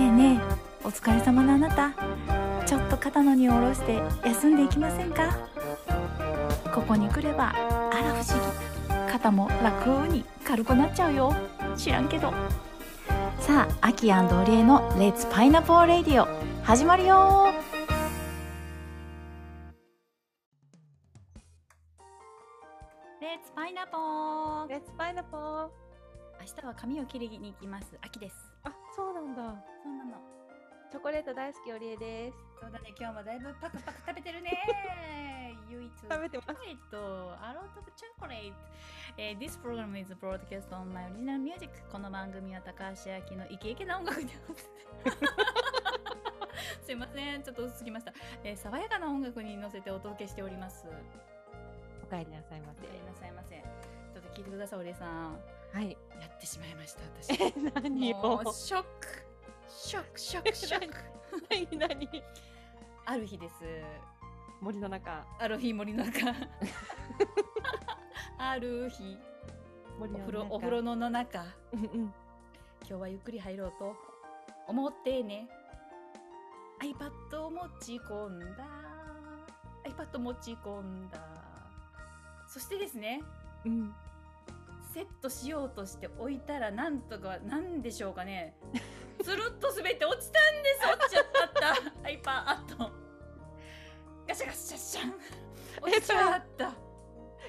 えねえお疲れ様のあなた。ちょっと肩の荷を下ろして休んでいきませんか？ここに来ればあら不思議。肩も楽に軽くなっちゃうよ。知らんけど。さあアキオリエの「レッツパイナポーレディオ」始まるよ。レッツパイナポーレッツパイナポー。明日は髪を切りに行きます。秋です。あ、そうなんだ。コレート大好きオリエです。そうだね今日もだいぶパクパク食べてるね 唯一食べてますえっと、アロートブチョコレート。えー This program is broadcast on my original music. この番組は高橋明のイケイケな音楽に合わせて。すいません、ちょっと薄すぎました、えー爽やかな音楽に乗せてお届けしております。お帰りなさいまごめんなさいませ。ちょっと聞いてください、お礼さん。せ。はい。やってしまいました、私。え、何もをうショック。ショック、ショック、ショック。何何？ある日です。森の中。ある日森の中 ある日森の中。お風呂お風呂のの中うんうん。今日はゆっくり入ろうと思ってね iPad を持ち込んだ iPad 持ち込んだそしてですねうん。セットしようとして置いたらなんとかなんでしょうかねつるっと滑って落ちたんです。落ちちゃった。iPad ガシャガシャシャ。ン落ちちゃった。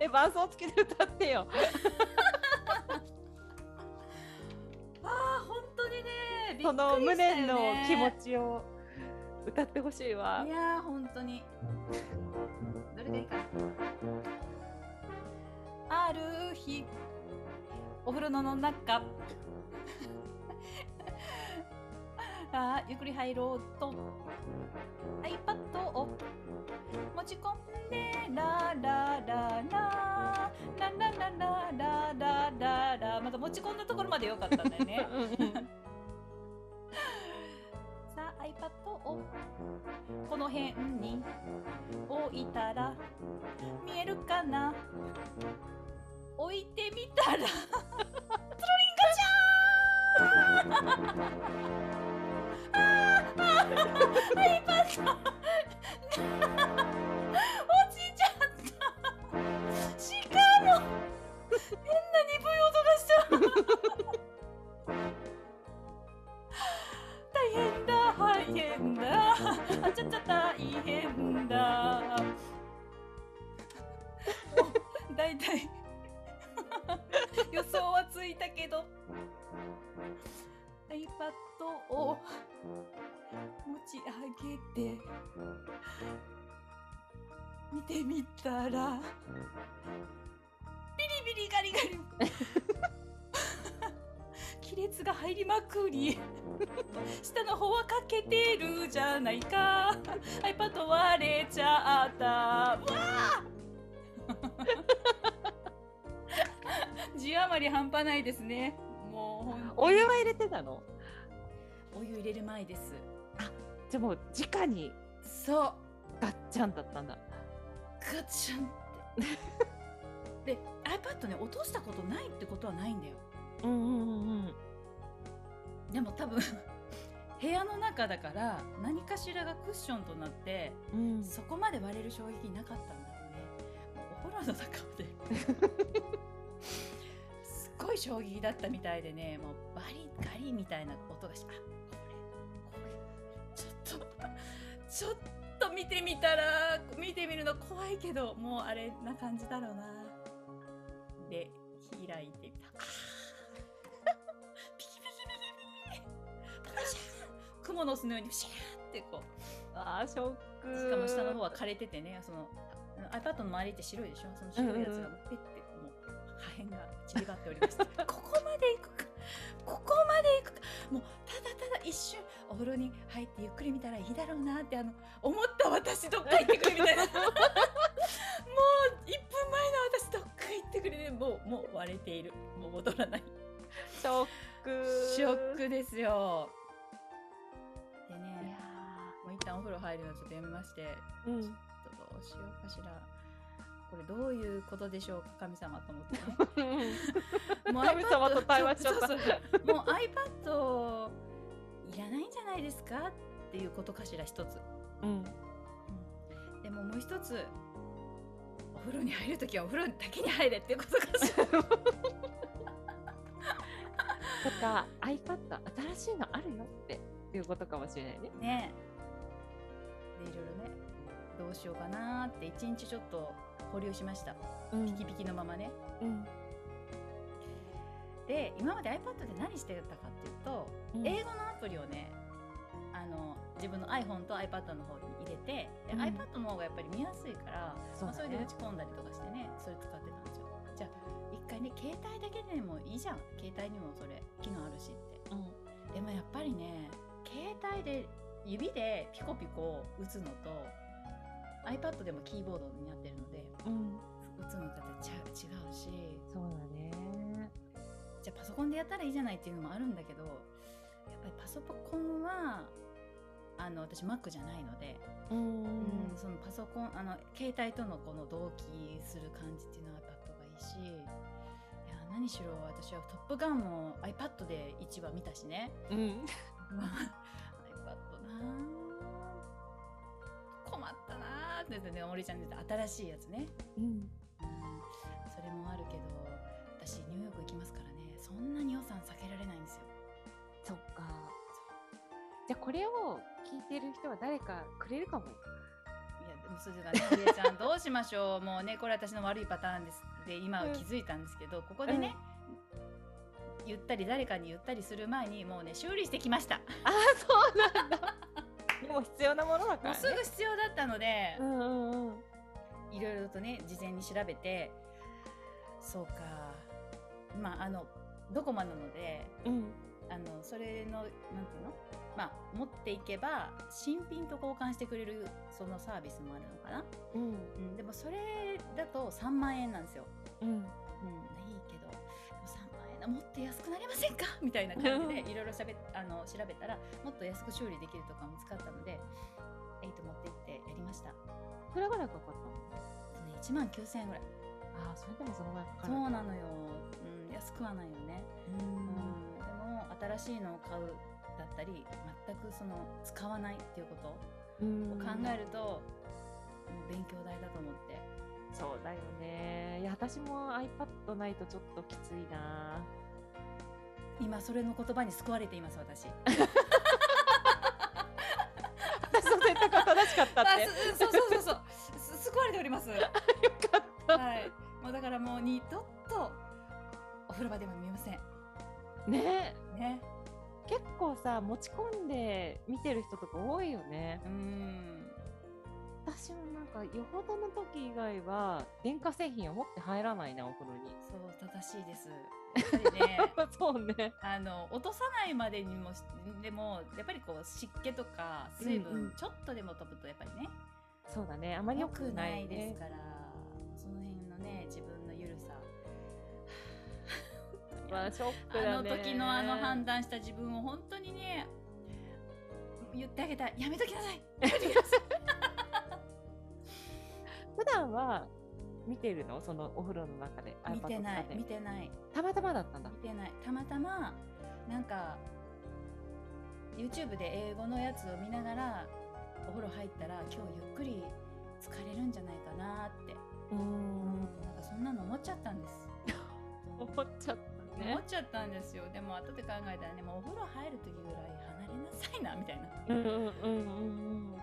え、伴奏つけて歌ってよ。ああ本当にね。びっその無念の気持ちを歌ってほしいわ。い。やー本当に。どれがいいかな。ある日お風呂の中あーゆっくり入ろうと。iPad を持ち込んでララララ。ラララララララ。ラまた持ち込んだところまでよかったんだよね。さあ iPad をこの辺に置いたら見えるかな？置いてみたらちゃん落ちちゃったち上げて。見てみたらビリビリガリガリ。亀裂が入りまくり。下の方は欠けてるじゃないか。iPad 割れちゃった。わあ。字余り半端ないですね。もうお湯は入れてたの？お湯入れる前ですじゃあもう直にそう。ガッチャンだったんだ。ガチャンって。で iPad ね落としたことないってことはないんだよ。うんうんうんうん。でも多分 部屋の中だから何かしらがクッションとなってうん、そこまで割れる衝撃なかったんだろうね。お風呂の中で。すっごい衝撃だったみたいでねもうバリガリみたいな音がしあちょっと見てみたら見てみるの怖いけどもうあれな感じだろうな。で開いてみた。ピキピキピキピキ。パシャークモの巣のようにシャーってこう。あーショック。しかも下の方は枯れててね、その iPad の周りって白いでしょ？その白いやつがペッてもう破片が散りばっておりました。ここまで行くか。ここまで行くか。もうただただ一瞬お風呂に入ってゆっくり見たらいいだろうなってあの思った私どっか行ってくれみたいな。もう1分前の私どっか行ってくれでもうもう割れている。もう戻らない。ショック。ショックですよ。でいねやもう一旦お風呂入るのちょっとやめまして。ーうん。ちょっとどうしようかしら。これどういうことでしょうか神様と思って、ね。もう神様と対話しちゃった。もう iPad いらないんじないですかっていうことかしら一つ、うん。でももう一つお風呂に入るときはお風呂だけに入れっていうことかしら。とか iPad 新しいのあるよっていうことかもしれないね。ね。でいろいろねどうしようかなって一日ちょっと保留しました。うん。ピキピキのままね。うんで今まで iPad で何してたかっていうと、うん。英語のアプリをねあの自分の iPhone と iPad の方に入れてで、うん。iPad の方がやっぱり見やすいからそ,、まあ、それで打ねち込んだりとかしてねそれ使ってたんですよ。じゃあ一回ね携帯だけでもいいじゃん。携帯にもそれ機能あるしって。うん。でもやっぱりね携帯で指でピコピコ打つのと iPad でもキーボードになってるのでうん。打つのと違うし。そうだね。じゃあパソコンでやったらいいじゃないっていうのもあるんだけどやっぱりパソコンはあの私 Mac じゃないので、うん。うんそのパソコンあの携帯とのこの同期する感じっていうのは iPad がいいしいや何しろ私は「トップガン」も iPad で1話見たしね。うん。まあ iPad なあ困ったなあって言ってね森ちゃんに言って新しいやつね。うんそんなに予算避けられないんですよそっか。じゃあこれを聞いてる人は誰かくれるかも。いやでもそれがね堀江ちゃんどうしましょうもうね これ私の悪いパターンですで今は気づいたんですけど、ここでね、言ったり誰かに言ったりする前にもうね修理してきましたああそうなんだ。でも必要なものだからね。もうすぐ必要だったのでう、んうんうん。いろいろとね事前に調べてそうかまああのドコモなのでうん。あのそれのなんていうの？まあ持っていけば新品と交換してくれるそのサービスもあるのかな、うん。うん、でもそれだと3万円なんですよ、うん。うん、いいけどでも3万円だもっと安くなりませんか？みたいな感じでいろいろしゃべあの調べたらもっと安く修理できるとか見つかったのでえいと持って行ってやりました、いくらぐらいかかったの？ね、1万9000円ぐらい。ああそれでもそのぐらいかかそるうなのよ、うん、安くはないよね。ううん。ん、でも新しいのを買うだったり全くその使わないっていうことをうん。考えると、もう勉強代だと思って。そうだよね。いや私も iPad ないとちょっときついな。今それの言葉に救われています私。私の選択は正しかったって。あすそうそうそうそう。す救われております。は よかった。い。もうだからもう二度風呂場でも見ません。ね。ね。結構さ持ち込んで見てる人とか多いよね。うん。私もなんかよほどの時以外は電化製品を持って入らないなお風呂に。そう正しいです。ね。そうね。あの落とさないまでにもしでもやっぱりこう湿気とか水分、うんうん。ちょっとでも飛ぶとやっぱりね。そうだね。あまり良良くなくないいでねすから、その辺のねまあショックだね。あの時のあの判断した自分を本当にね言ってあげたい。やめときなさい。普段は見てるの？そのお風呂の中で。見てない。見てない。たまたまだったんだ。見てない。たまたまなんか YouTube で英語のやつを見ながらお風呂入ったら今日ゆっくり疲れるんじゃないかなって、うん。なんかそんなの思っちゃったんです。思っちゃったね。思っちゃったんですよ。でも後で考えたらねもうお風呂入る時ぐらい離れなさいなみたいな、うんうんうんうんうん。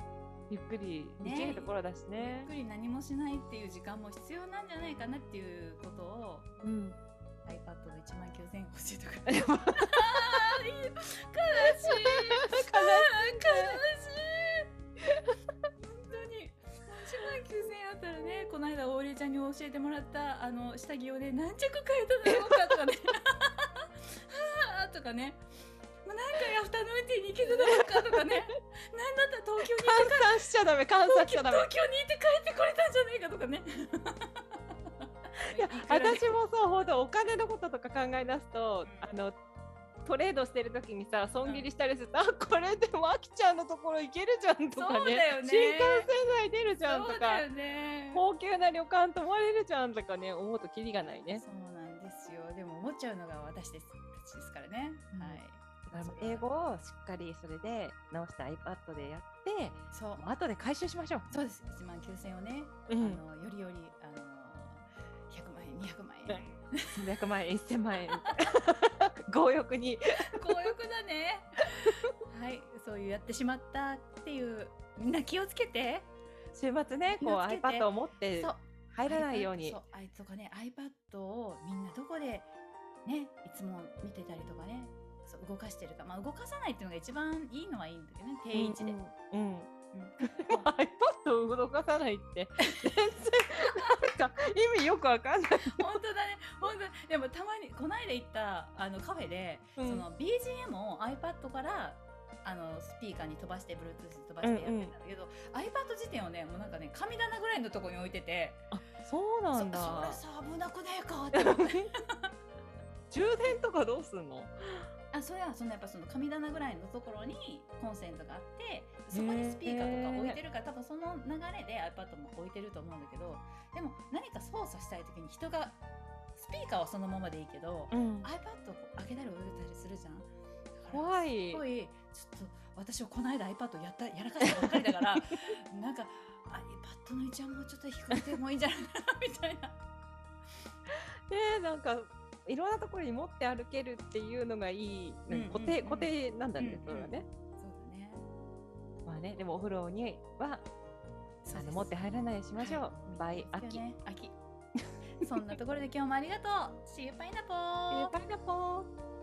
ゆっくりできるところだしゆっねくり何もしないっていう時間も必要なんじゃないかなっていうことをうん。iPad の1万9000円教えてくれでもた悲しい。悲しい。本当に。1万9000円あったらねこの間オーリエちゃんに教えてもらったあの下着をね何着買えただろうかとかね。はあとかね。もう何回アフタヌーンティーに行けただろうかとかね。何だったら東京に行って換算しちゃダメ換算しちゃダメ。東京に行って帰ってこれたんじゃないかとかね。いや私もそうほんとお金のこととか考え出すとあのトレードしてる時にさ損切りしたりすると、あこれでもあきちゃんのところ行けるじゃんとかね。そうだよね。新幹線内出るじゃんとか。ね。高級な旅館泊まれるじゃんとかね思うとキリがないね。そうでも思っちゃうのが私です。たちですからね、うん。はい。英語をしっかりそれで直した iPad でやって、そう。後で回収しましょう。そうです。1万9000円をね、うん。あのよりよりあの100万円200万円。300万円、1000万円。強欲に。強欲だね。はい。そういうやってしまったっていうみんな気をつけて。週末ね、こう iPad を持ってそう入らないようにそう。あいとかね iPad をみんなどこでねいつも見てたりとかねそう動かしてるかまあ動かさないっていうのが一番いいのはいいんだけどね定位置で、うんうん。うんうん iPad を動かさないって全然なんか意味よくわかんない。本当だね本当でもたまにこの間行ったあのカフェで、うんその BGM を iPad からあのスピーカーに飛ばして Bluetooth で飛ばしてやってたんだけど、iPad 自体をねもうなんかね神棚ぐらいのところに置いててあ、そうそなんだ。それさ危なくねえかって思って 充電とかどうすんの？あそれはそのやっぱその神棚ぐらいのところにコンセントがあってそこにスピーカーとか置いてるから多分その流れで iPad も置いてると思うんだけどでも何か操作したい時に人がスピーカーはそのままでいいけど、うん。iPad をこう開けたり置いたりするじゃん。怖いすごいちょっと私はこの間 iPad やったやらかしたばっかりだから なんか iPad の位置はもうちょっと低くてもいいんじゃないかなみたいな。でなんかいろんなところに持って歩けるっていうのがいい、うんうん固定うん固定なんだね、うんそれはね。そうだね。まあねでもお風呂にはあの持って入らないようにしましょう。はい倍秋。ね、秋。そんなところで今日もありがとう。See you, pineapple! パイナポー。